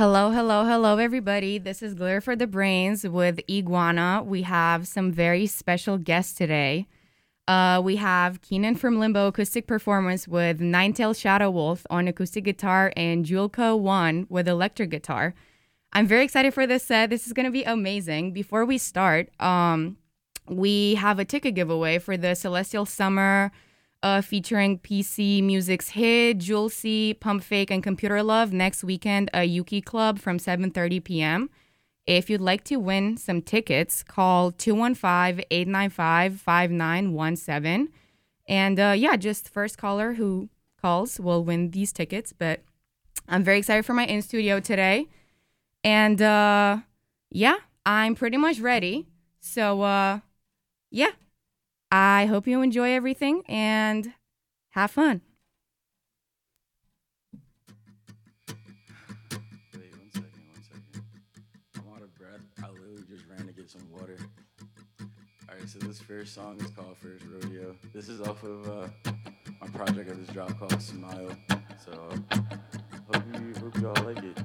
Hello, hello, hello, everybody. This is Glitter for the Brains with Iguana. We have some very special guests today. Uh, we have Keenan from Limbo acoustic performance with Ninetail Shadow Wolf on acoustic guitar and Juliccho One with electric guitar. I'm very excited for this set. This is going to be amazing. Before we start, um, we have a ticket giveaway for the Celestial Summer uh, featuring PC Music's Hit, Julesy, Pump Fake, and Computer Love next weekend at Ukie Club from 7.30 p.m. If you'd like to win some tickets, call 215-895-5917. And uh, yeah, just first caller who calls will win these tickets. But I'm very excited for my in-studio today. And uh, yeah, I'm pretty much ready. So uh, yeah, I hope you enjoy everything and have fun. Wait, one second, one second. I'm out of breath. I literally just ran to get some water. Alright, so this first song is called First Rodeo. This is off of uh, my project I just dropped called Smile. So hope you hope you all like it.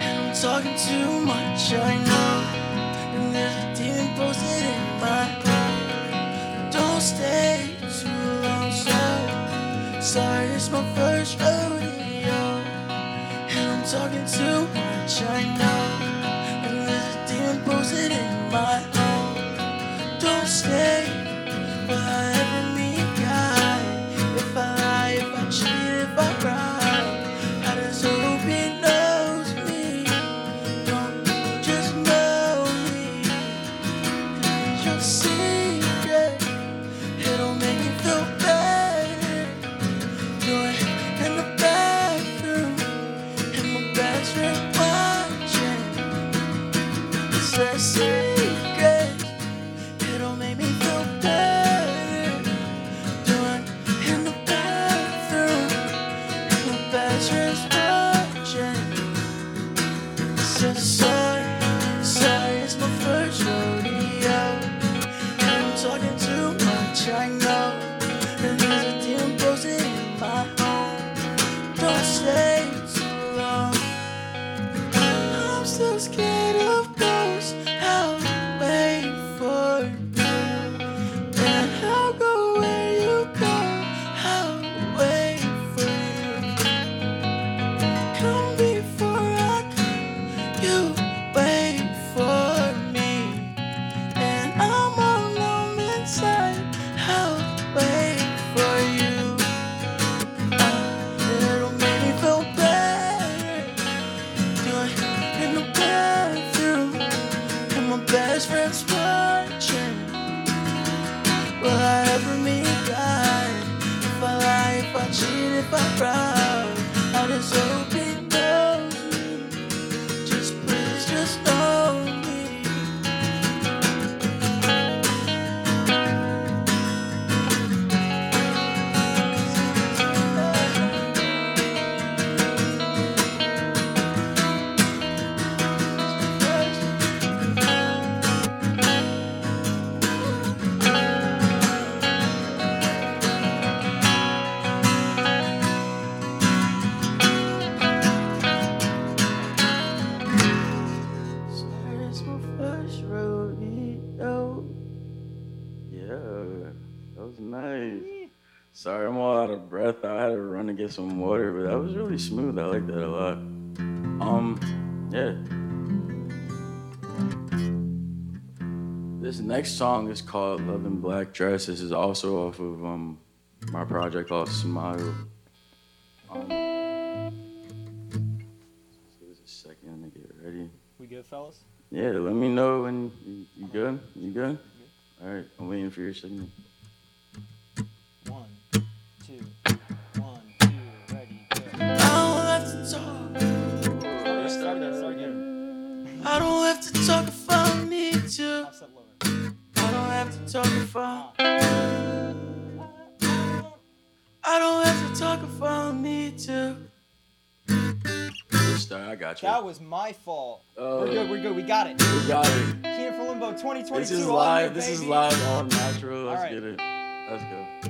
And I'm talking too much, I know. And there's a demon posted in my heart. Don't stay too long, so sorry, it's my first get some water, but that was really smooth. I like that a lot. Um, yeah. This next song is called Love in Black Dress. This is also off of um my project called Smile. Um, give us a second to get ready. We good, fellas? Yeah, let me know when you, you good. You good? All right, I'm waiting for your signal. One, two, I don't have to talk. I don't have to talk. I don't have to talk That was my fault. Oh. we're good. We're good. We got it. We got it. Keenan for Limbo 2022. This is live. Here, this is live on natural. Let's right. get it. Let's go.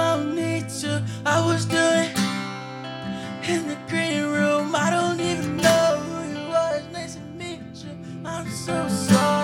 I don't need to. I was doing in the green room. I don't even know who you was. Nice to meet you. I'm so sorry.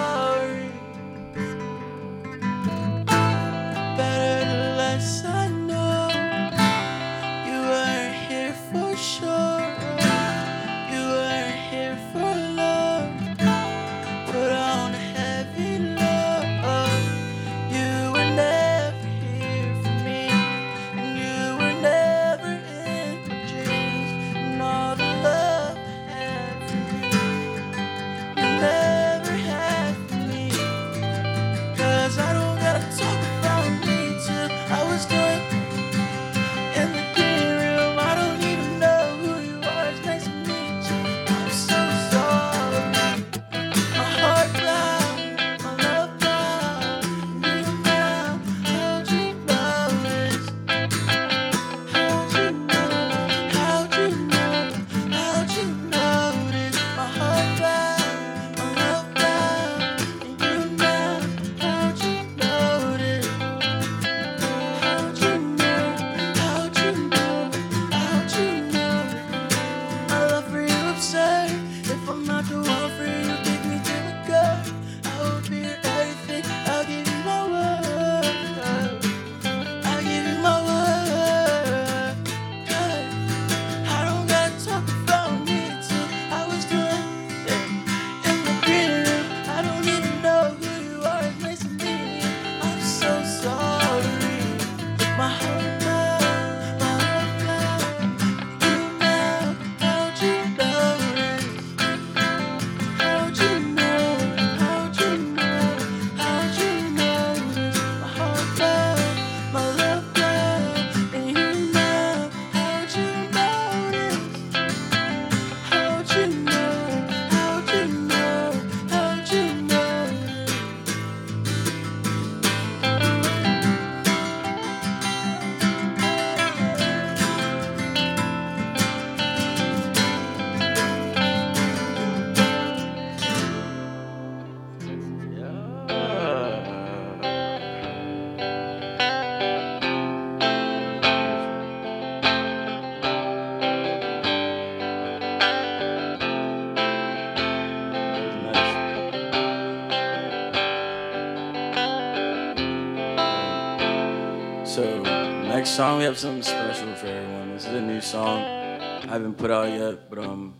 song. We have something special for everyone. This is a new song. I haven't put out yet, but um,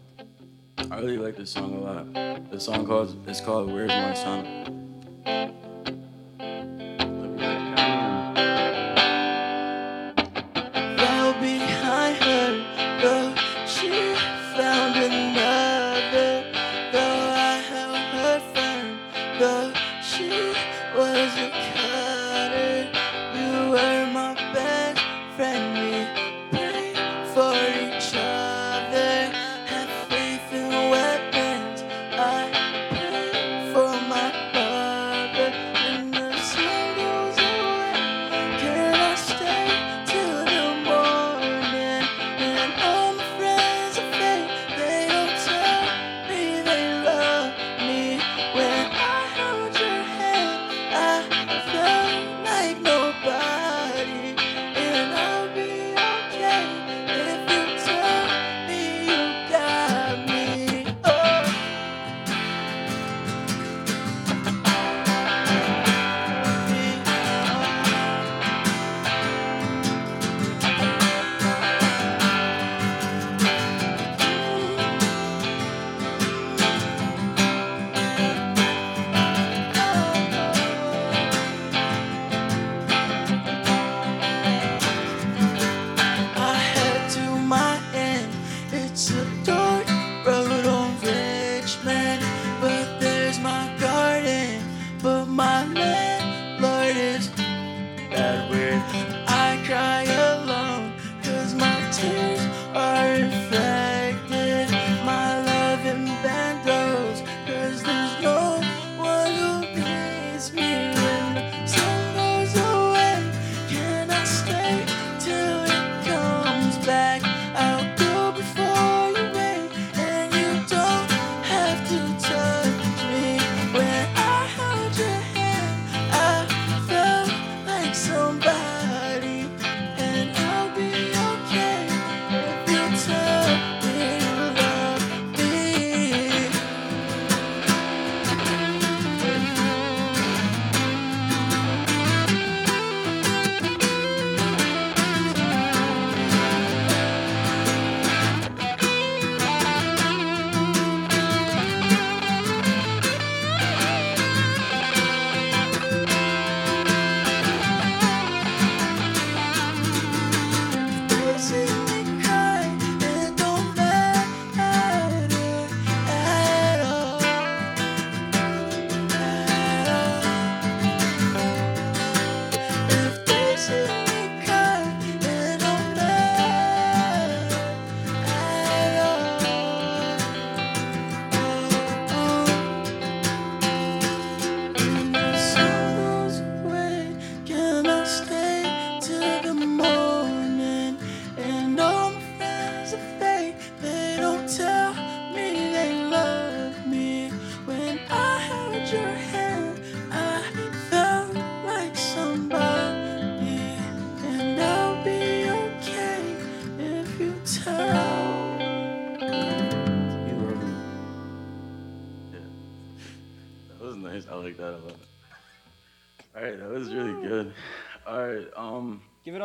I really like this song a lot. The song called it's called "Where's My Son."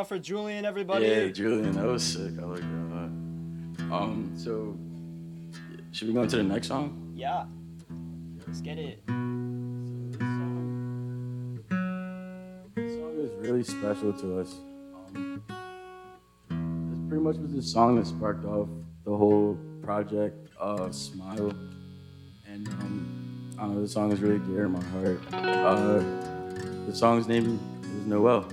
Up for Julian, everybody. yeah, Julian, that was sick. I like that a lot. Um, so should we go into the next song? Yeah. Let's get it. This song is really special to us. Um, this pretty much was the song that sparked off the whole project of Smile. And um, I don't know, the song is really dear in my heart. Uh, the song's name is Noel.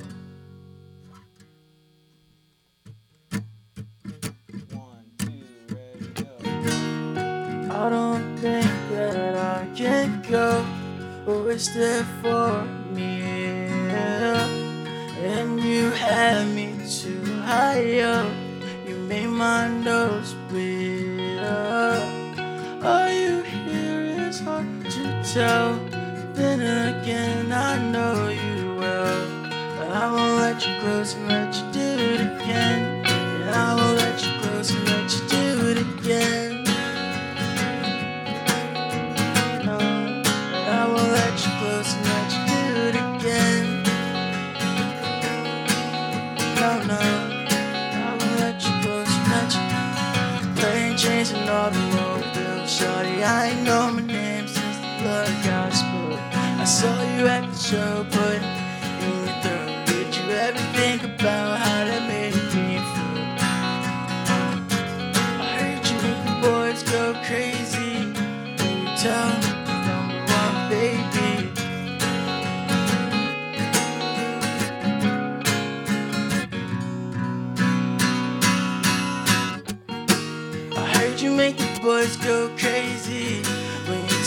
But there for me. And you had me too high up, you made my nose bleed. All you hear is hard to tell. Then again, I know you well. I won't let you close and No, no, I won't let you and let you playing chains and automobile. Shorty, I ain't know my name since the blood got spilled. I saw you at the show, but in your throat. Did you ever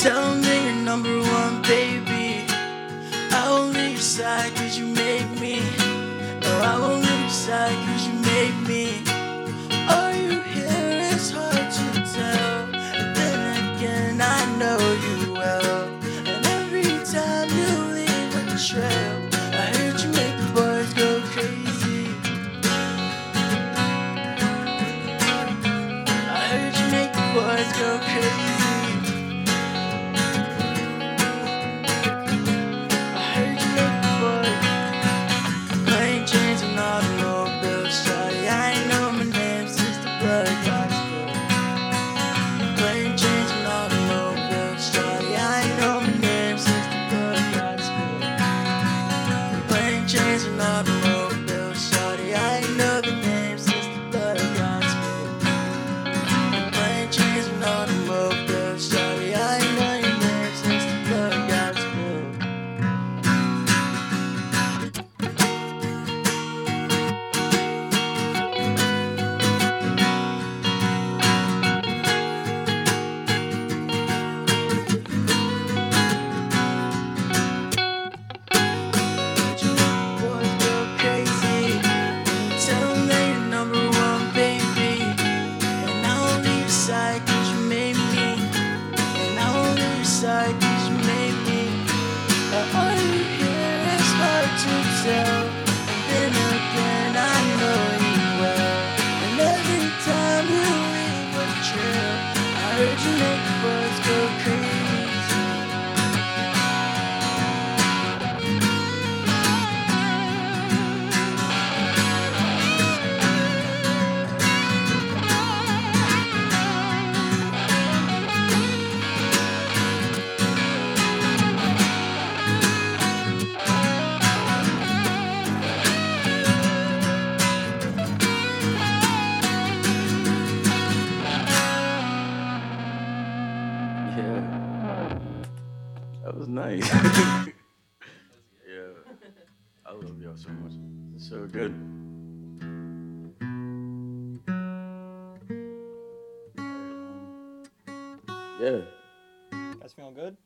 tell them you're number one, baby. I won't leave your side cause you made me. No, I won't leave your side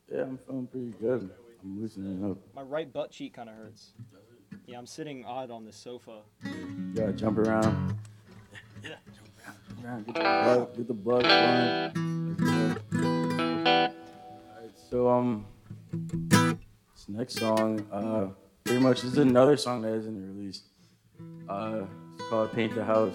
good? Yeah, I'm feeling pretty good. I'm loosening up. My right butt cheek kind of hurts. Yeah, I'm sitting odd on this sofa. You gotta jump around. Yeah, jump around. Get the blood, get the blood flowing. Alright, so um, this next song, uh, pretty much is another song that isn't released. Uh, it's called "Paint the House."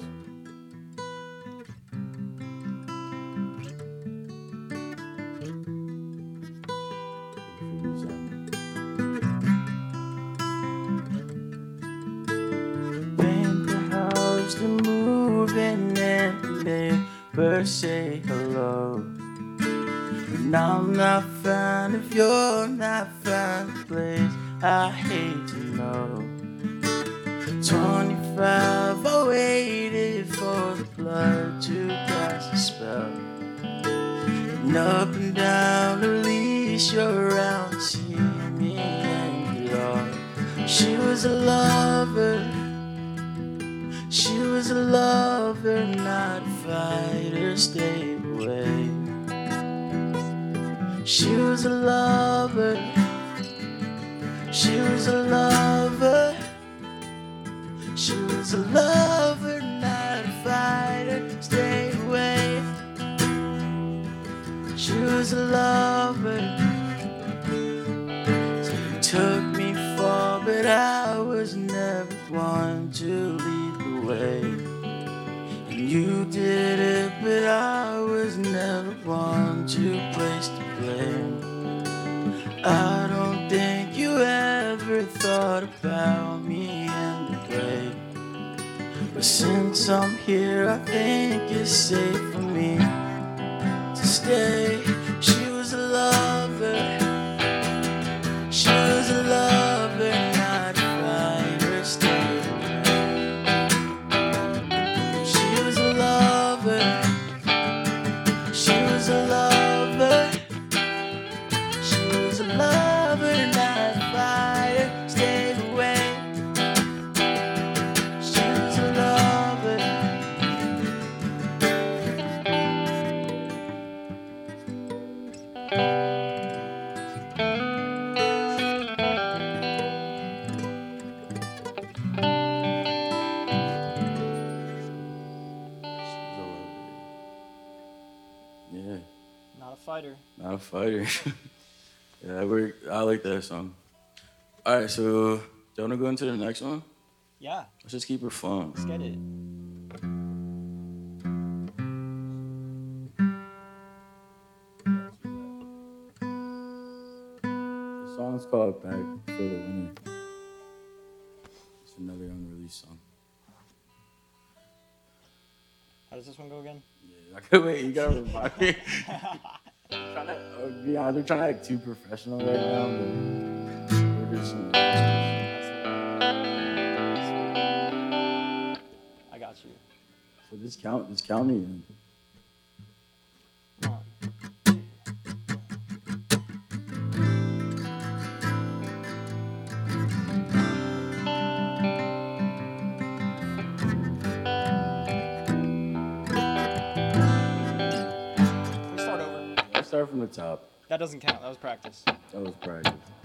I don't think you ever thought about me in the way. But since I'm here, I think it's safe for me to stay. Fighter. yeah, work. I like that song. All right, so do you want to go into the next one? Yeah, Let's just keep it fun. let's get it. The song's called Back for the Winner. It's another unreleased song. How does this one go again? Yeah, I could wait. You gotta remind me. trying to, uh, be honest, we're trying to act too professional right now, but we're just. I got you. So just count, just count me in. Let's start from the top. That doesn't count. That was practice. That was practice.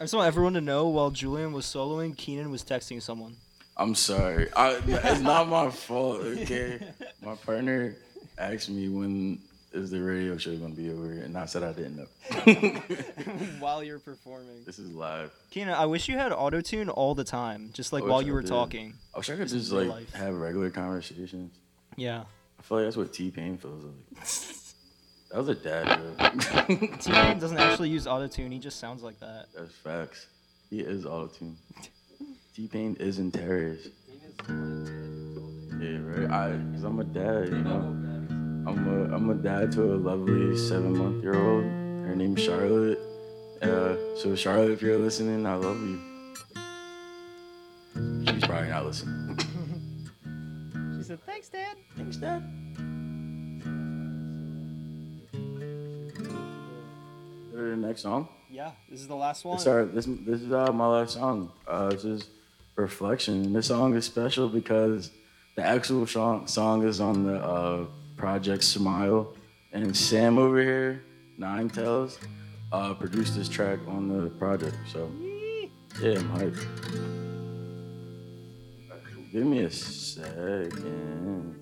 I just want everyone to know while Julian was soloing, Keenan was texting someone. I'm sorry. I, it's not my fault, okay? My partner asked me when is the radio show gonna be over, and I said I didn't know. while you're performing. this is live. Keenan, I wish you had auto tune all the time, just like while you I were did. talking. I wish I could is just like life. have regular conversations. Yeah. I feel like that's what T Pain feels like. that was a dad joke. T Pain doesn't actually use autotune. he just sounds like that. That's facts. He is autotune. T Pain is in terrorist. Yeah, right. I, cause I'm a dad, you know. I'm a, I'm a dad to a lovely seven month year old. Her name's Charlotte. Uh, so Charlotte, if you're listening, I love you. She's probably not listening. She said, Thanks, Dad. Thanks, Dad. To the next song. Yeah, this is the last one. Sorry, this, this is uh, my last song. Uh, this is Reflection. This song is special because the actual song, song is on the uh, project Smile. And Sam over here, Nine Tails, uh, produced this track on the project. So, yeah, I'm hyped. Give me a second.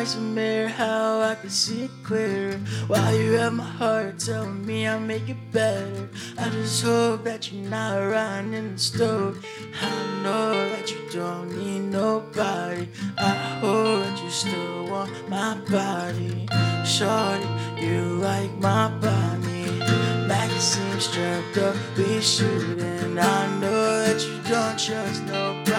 Ask the mirror how I can see it clearer. While you have my heart telling me I'll make it better. I just hope that you're not riding in the stove. I know that you don't need nobody. I hope that you still want my body. Shorty, you like my body. Magazine strapped up, we shooting. I know that you don't trust nobody.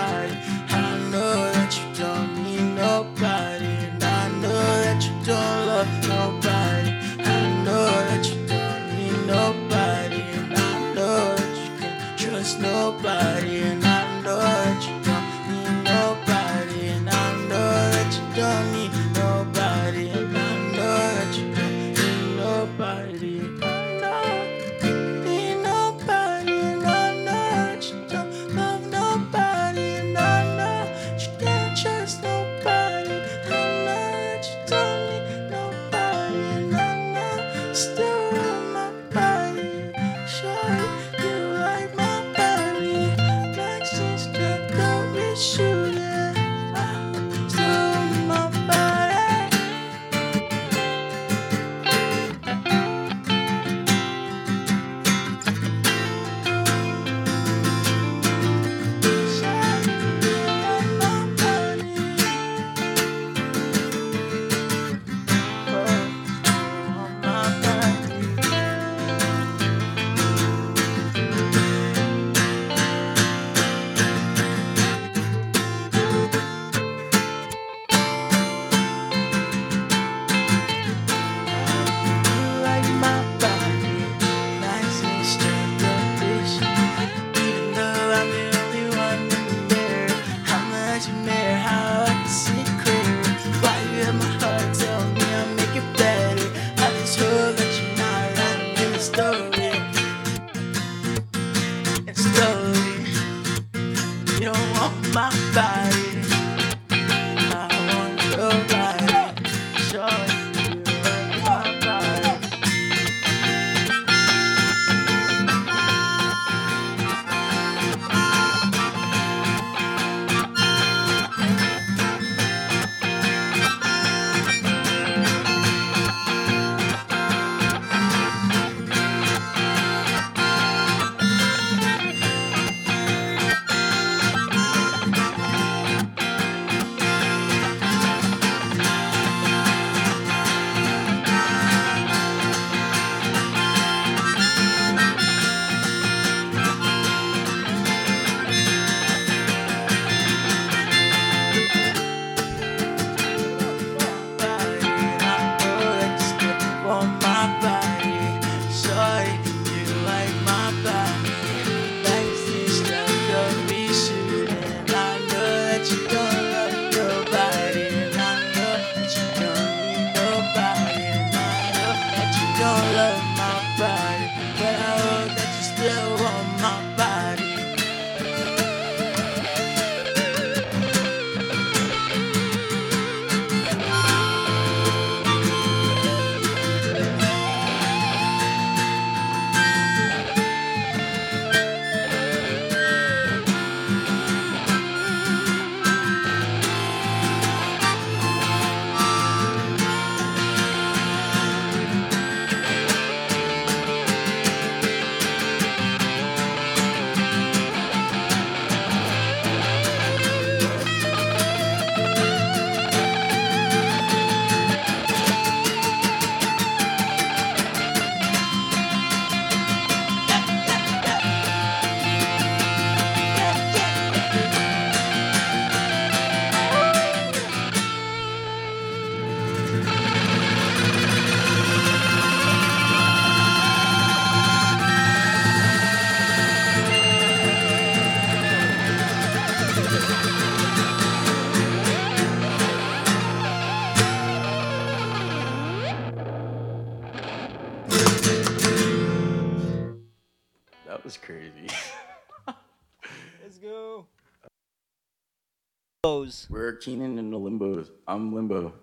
Keenan in the limbos. I'm limbo.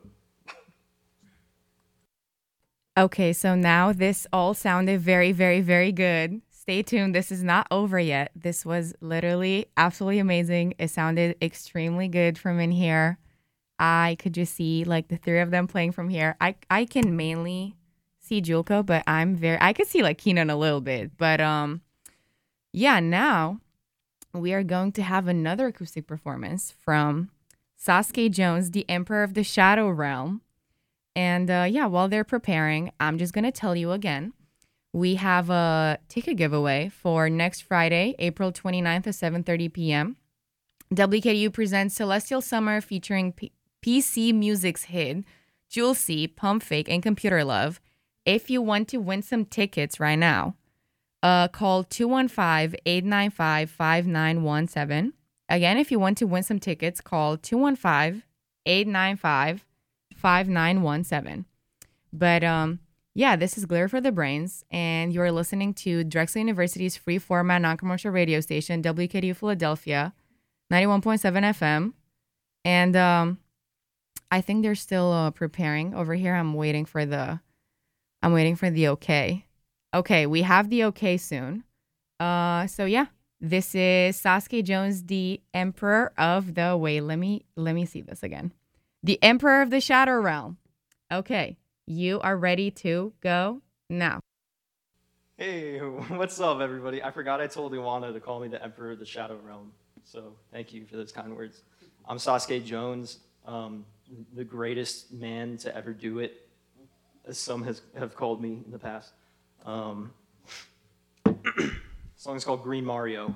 Okay, so now this all sounded very, very, very good. Stay tuned. This is not over yet. This was literally absolutely amazing. It sounded extremely good from in here. I could just see like the three of them playing from here. I I can mainly see Juliccho, but I'm very I could see like Keenan a little bit. But um yeah, now we are going to have another acoustic performance from Sasuke Jones, the Emperor of the Shadow Realm. And uh, yeah, while they're preparing, I'm just going to tell you again we have a ticket giveaway for next Friday, April 29th at 7:30 p.m. WKU presents Celestial Summer featuring P- PC Music's hit Jewel C, Pump Fake, and Computer Love. If you want to win some tickets right now, uh, call 215-895-5917. Again, if you want to win some tickets, call 215-895-5917. But um, yeah, this is Glare for the Brains, and you're listening to Drexel University's free format non-commercial radio station, WKDU Philadelphia, 91.7 FM. And um, I think they're still uh, preparing over here. I'm waiting for the, I'm waiting for the okay. Okay, we have the okay soon. Uh, so yeah, this is Sasuke Jones, the Emperor of the. Wait, let me let me see this again. The Emperor of the Shadow Realm. Okay, you are ready to go now. Hey, what's up, everybody? I forgot I told Iguana to call me the Emperor of the Shadow Realm. So thank you for those kind words. I'm Sasuke Jones, um, the greatest man to ever do it, as some has, have called me in the past. Um, song's called Green Mario.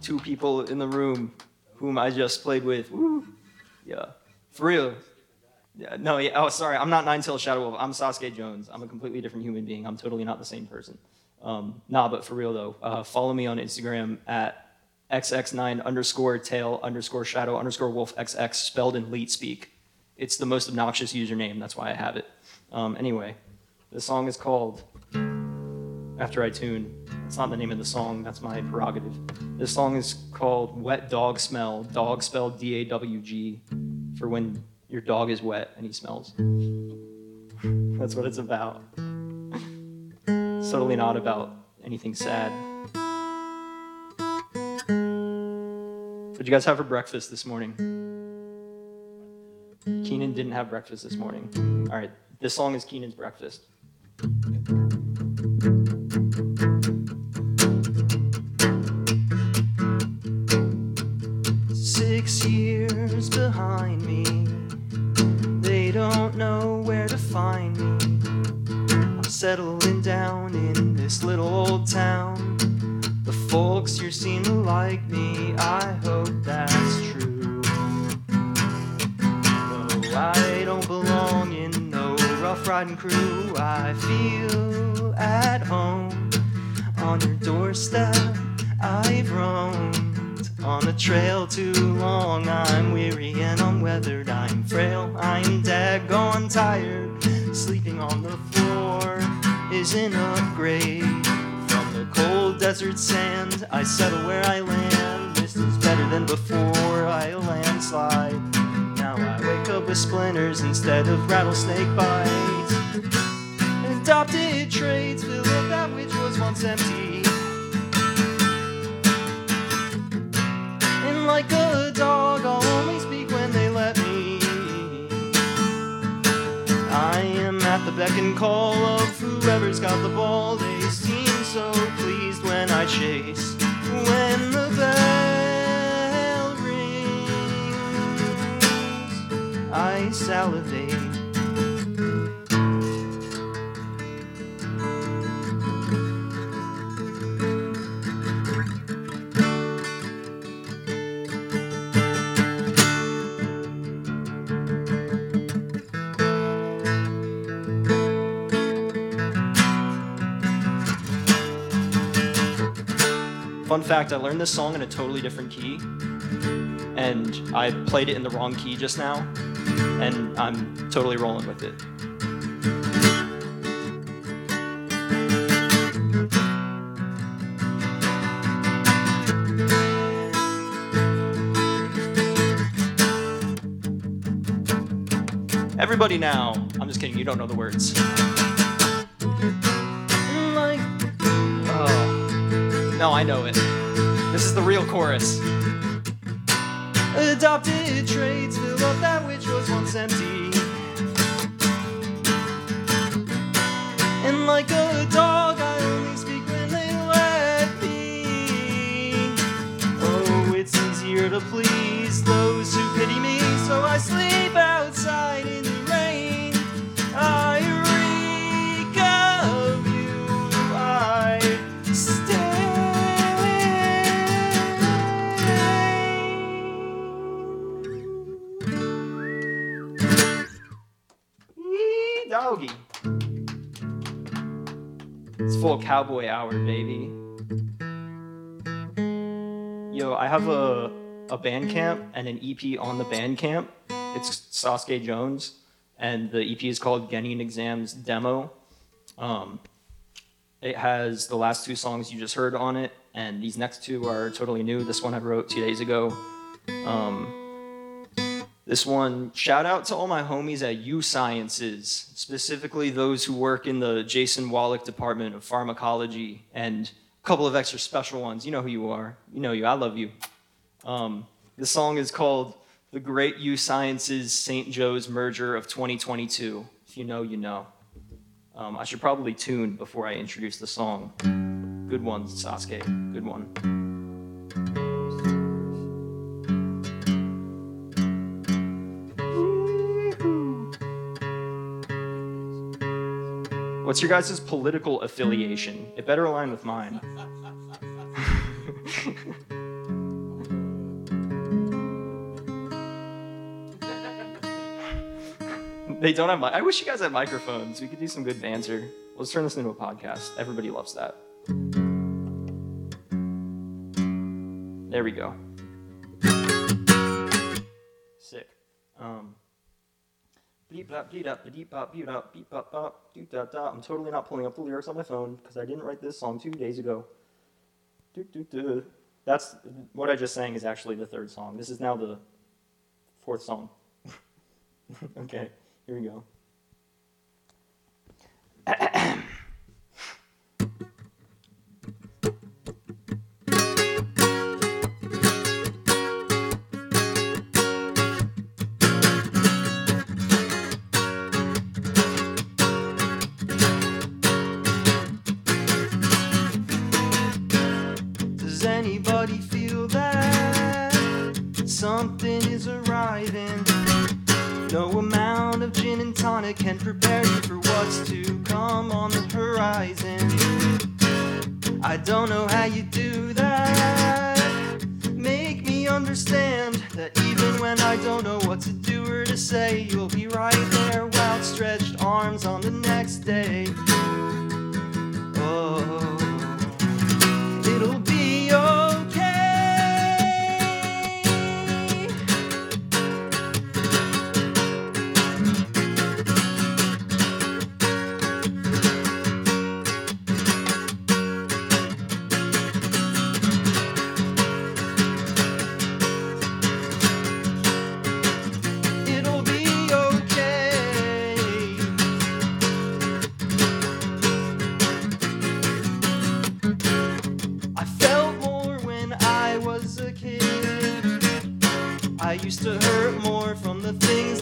Two people in the room whom I just played with. Woo. Yeah. For real. Yeah, no, yeah. Oh, sorry. I'm not Nine Tail Shadow Wolf. I'm Sasuke Jones. I'm a completely different human being. I'm totally not the same person. Um, nah, but for real though, uh, follow me on Instagram at xx9 underscore tail underscore shadow underscore wolf xx spelled in leet speak. It's the most obnoxious username. That's why I have it. Um, anyway, the song is called After I Tune. That's not the name of the song. That's my prerogative. This song is called Wet Dog Smell. Dog spelled D A W G for when your dog is wet and he smells. That's what it's about. Subtly not about anything sad. What'd you guys have for breakfast this morning? Keenan didn't have breakfast this morning. All right, this song is Keenan's breakfast. Six years behind me, they don't know where to find me. I'm settling down in this little old town. The folks here seem to like me, I hope that's true. Though I don't belong in no rough riding crew, I feel at home on your doorstep. I've roamed on a trail too long. I'm weary and I'm weathered. I'm frail. I'm daggone tired. Sleeping on the floor is an upgrade from the cold desert sand. I settle where I land. This is better than before. I landslide. Now I wake up with splinters instead of rattlesnake bites. Adopted traits fill up that which was once empty. Like a dog, I'll only speak when they let me. I am at the beck and call of whoever's got the ball. They seem so pleased when I chase. When the bell rings, I salivate. Fact, I learned this song in a totally different key, and I played it in the wrong key just now, and I'm totally rolling with it. Everybody now. I'm just kidding, you don't know the words. No, I know it. This is the real chorus. Adopted traits fill up that which was once empty. Cowboy hour, baby. Yo, I have a a Bandcamp and an EP on the Bandcamp. It's Sasuke Jones, and the EP is called Getting Exams Demo. Um, it has the last two songs you just heard on it, and these next two are totally new. This one I wrote two days ago. Um, this one, shout out to all my homies at U Sciences, specifically those who work in the Jason Wallach Department of Pharmacology, and a couple of extra special ones. You know who you are. You know you. I love you. Um, the song is called The Great U Sciences St. Joe's Merger of 2022. If you know, you know. Um, I should probably tune before I introduce the song. Good one, Sasuke. Good one. What's your guys' political affiliation? It better align with mine. They don't have. Mi- I wish you guys had microphones. We could do some good banter. Let's turn this into a podcast. Everybody loves that. There we go. Sick. Um. Beep bop beep up beep bop beep up beep bop bop doot dot dot. I'm totally not pulling up the lyrics on my phone because I didn't write this song two days ago. Doot doot doot. That's what I just sang is actually the third song. This is now the fourth song. okay. Here we go. something is arriving? No amount of gin and tonic can prepare you for what's to come on the horizon. I don't know how you do that. Make me understand that even when I don't know what to do or to say, you'll be right there with outstretched arms on the next day. Oh,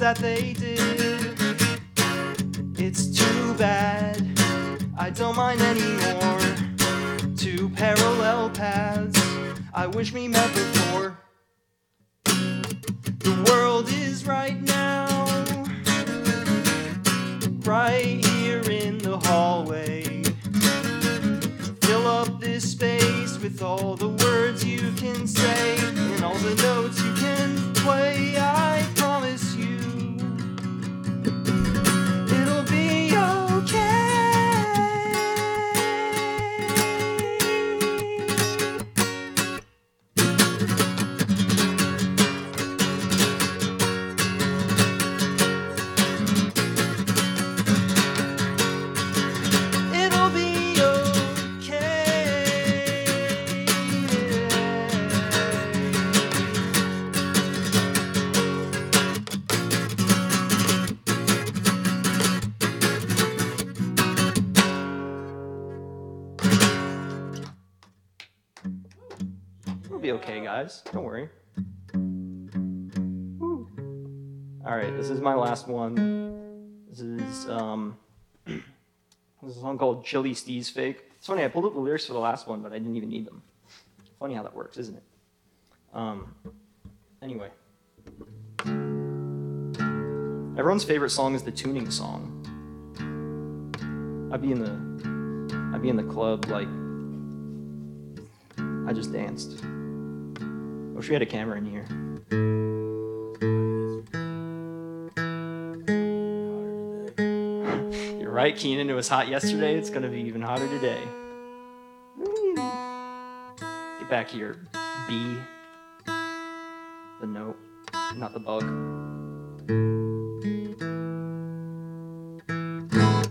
that they did. It's too bad I don't mind anymore. Two parallel paths I wish we met All right, this is my last one. This is um, this is a song called "Chili Steez Fake." It's funny. I pulled up the lyrics for the last one, but I didn't even need them. Funny how that works, isn't it? Um, anyway, everyone's favorite song is the tuning song. I'd be in the, I'd be in the club like, I just danced. Wish we had a camera in here. Right, Keenan. It was hot yesterday. It's gonna be even hotter today. Get back here, B. The note, not the bug.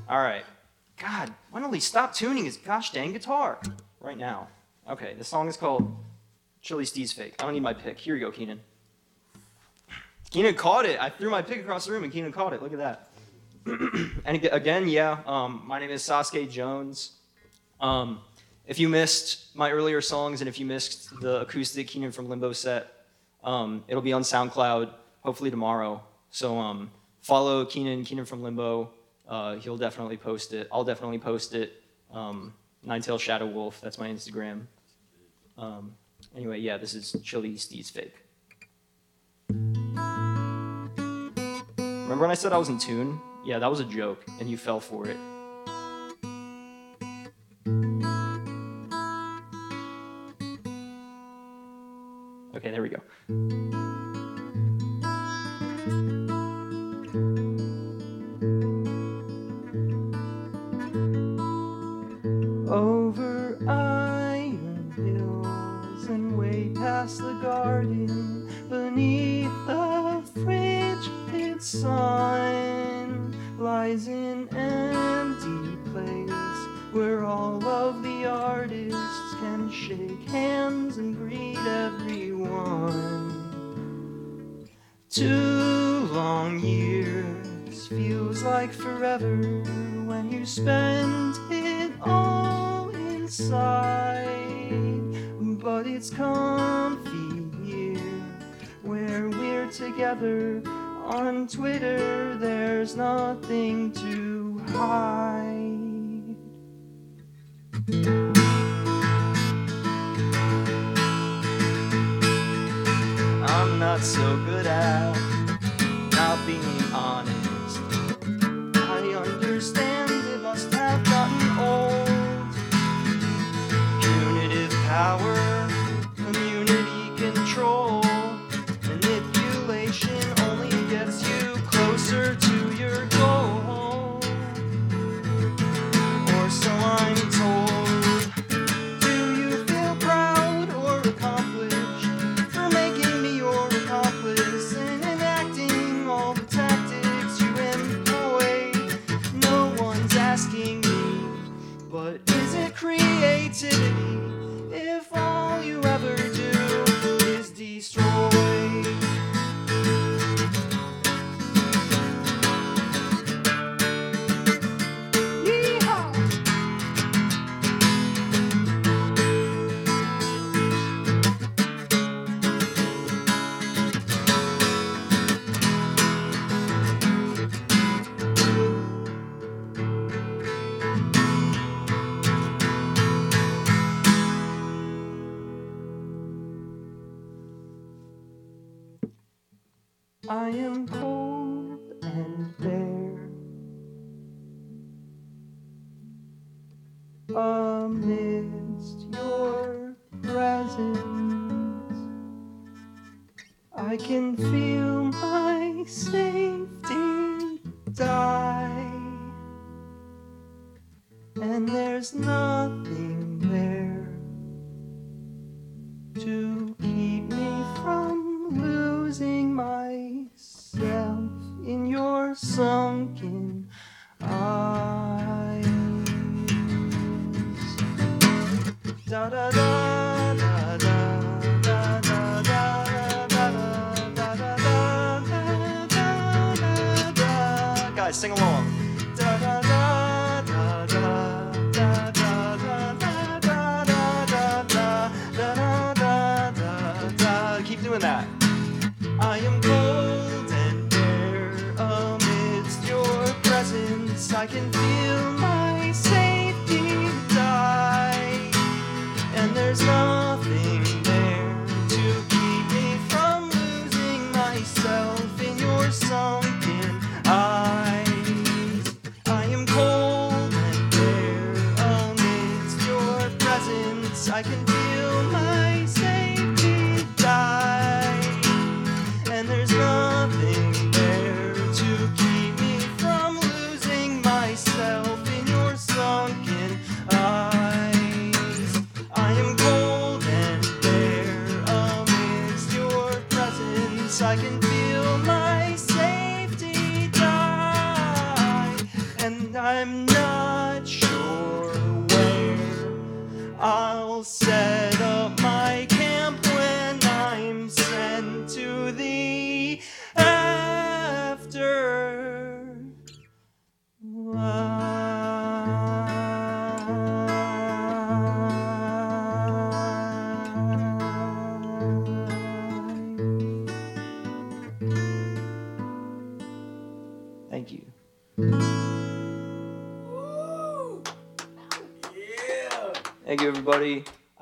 All right. God, why don't he stop tuning his gosh dang guitar right now? Okay, the song is called Chili Steez Fake. I don't need my pick. Here you go, Keenan. Keenan caught it. I threw my pick across the room and Keenan caught it. Look at that. and again, yeah, um, my name is Sasuke Jones. Um, if you missed my earlier songs and if you missed the acoustic Keenan from Limbo set, um, it'll be on SoundCloud hopefully tomorrow. So um, follow Keenan, Keenan from Limbo. Uh, he'll definitely post it. I'll definitely post it. Um, Ninetail Shadow Wolf, that's my Instagram. Um, anyway, yeah, this is Chili Steez Fake. Remember when I said I was in tune? Yeah, that was a joke, and you fell for it.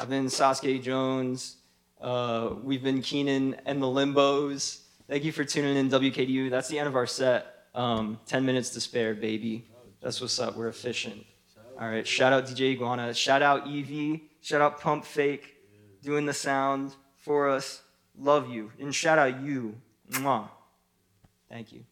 I've been Sasuke Jones. Uh, we've been Keenan and the Limbos. Thank you for tuning in, WKDU. That's the end of our set. Um, 10 minutes to spare, baby. That's what's up. We're efficient. All right. Shout out DJ Iguana. Shout out Evie. Shout out Pump Fake doing the sound for us. Love you. And shout out you. Mwah. Thank you.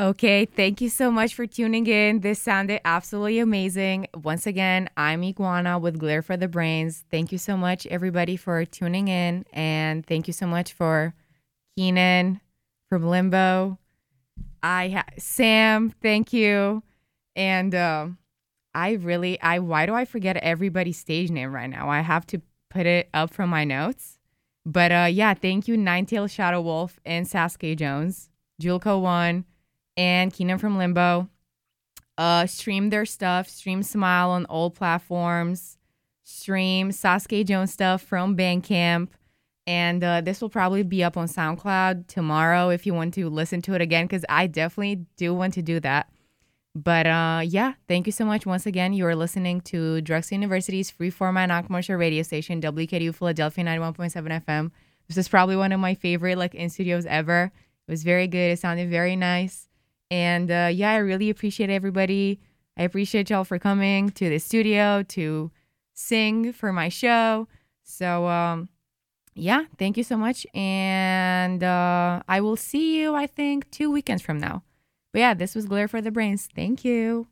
Okay, thank you so much for tuning in. This sounded absolutely amazing. Once again, I'm Iguana with Glare for the Brains. Thank you so much, everybody, for tuning in. And thank you so much for Keenan from Limbo. I ha- Sam, thank you. And um, I really, I why do I forget everybody's stage name right now? I have to put it up from my notes. But uh, yeah, thank you, Ninetail Shadow Wolf and Sasuke Jones, Juliccho One and Keenan from Limbo. Uh, stream their stuff. Stream Smile on all platforms. Stream Sasuke Jones stuff from Bandcamp. And uh, this will probably be up on SoundCloud tomorrow if you want to listen to it again, because I definitely do want to do that. But uh, yeah, thank you so much once again. You are listening to Drexel University's free format non commercial radio station, WKDU Philadelphia 91.7 FM. This is probably one of my favorite like in studios ever. It was very good. It sounded very nice. And uh, yeah, I really appreciate everybody. I appreciate y'all for coming to the studio to sing for my show. So um, yeah, thank you so much. And uh, I will see you, I think, two weekends from now. But yeah, this was Glare for the Brains. Thank you.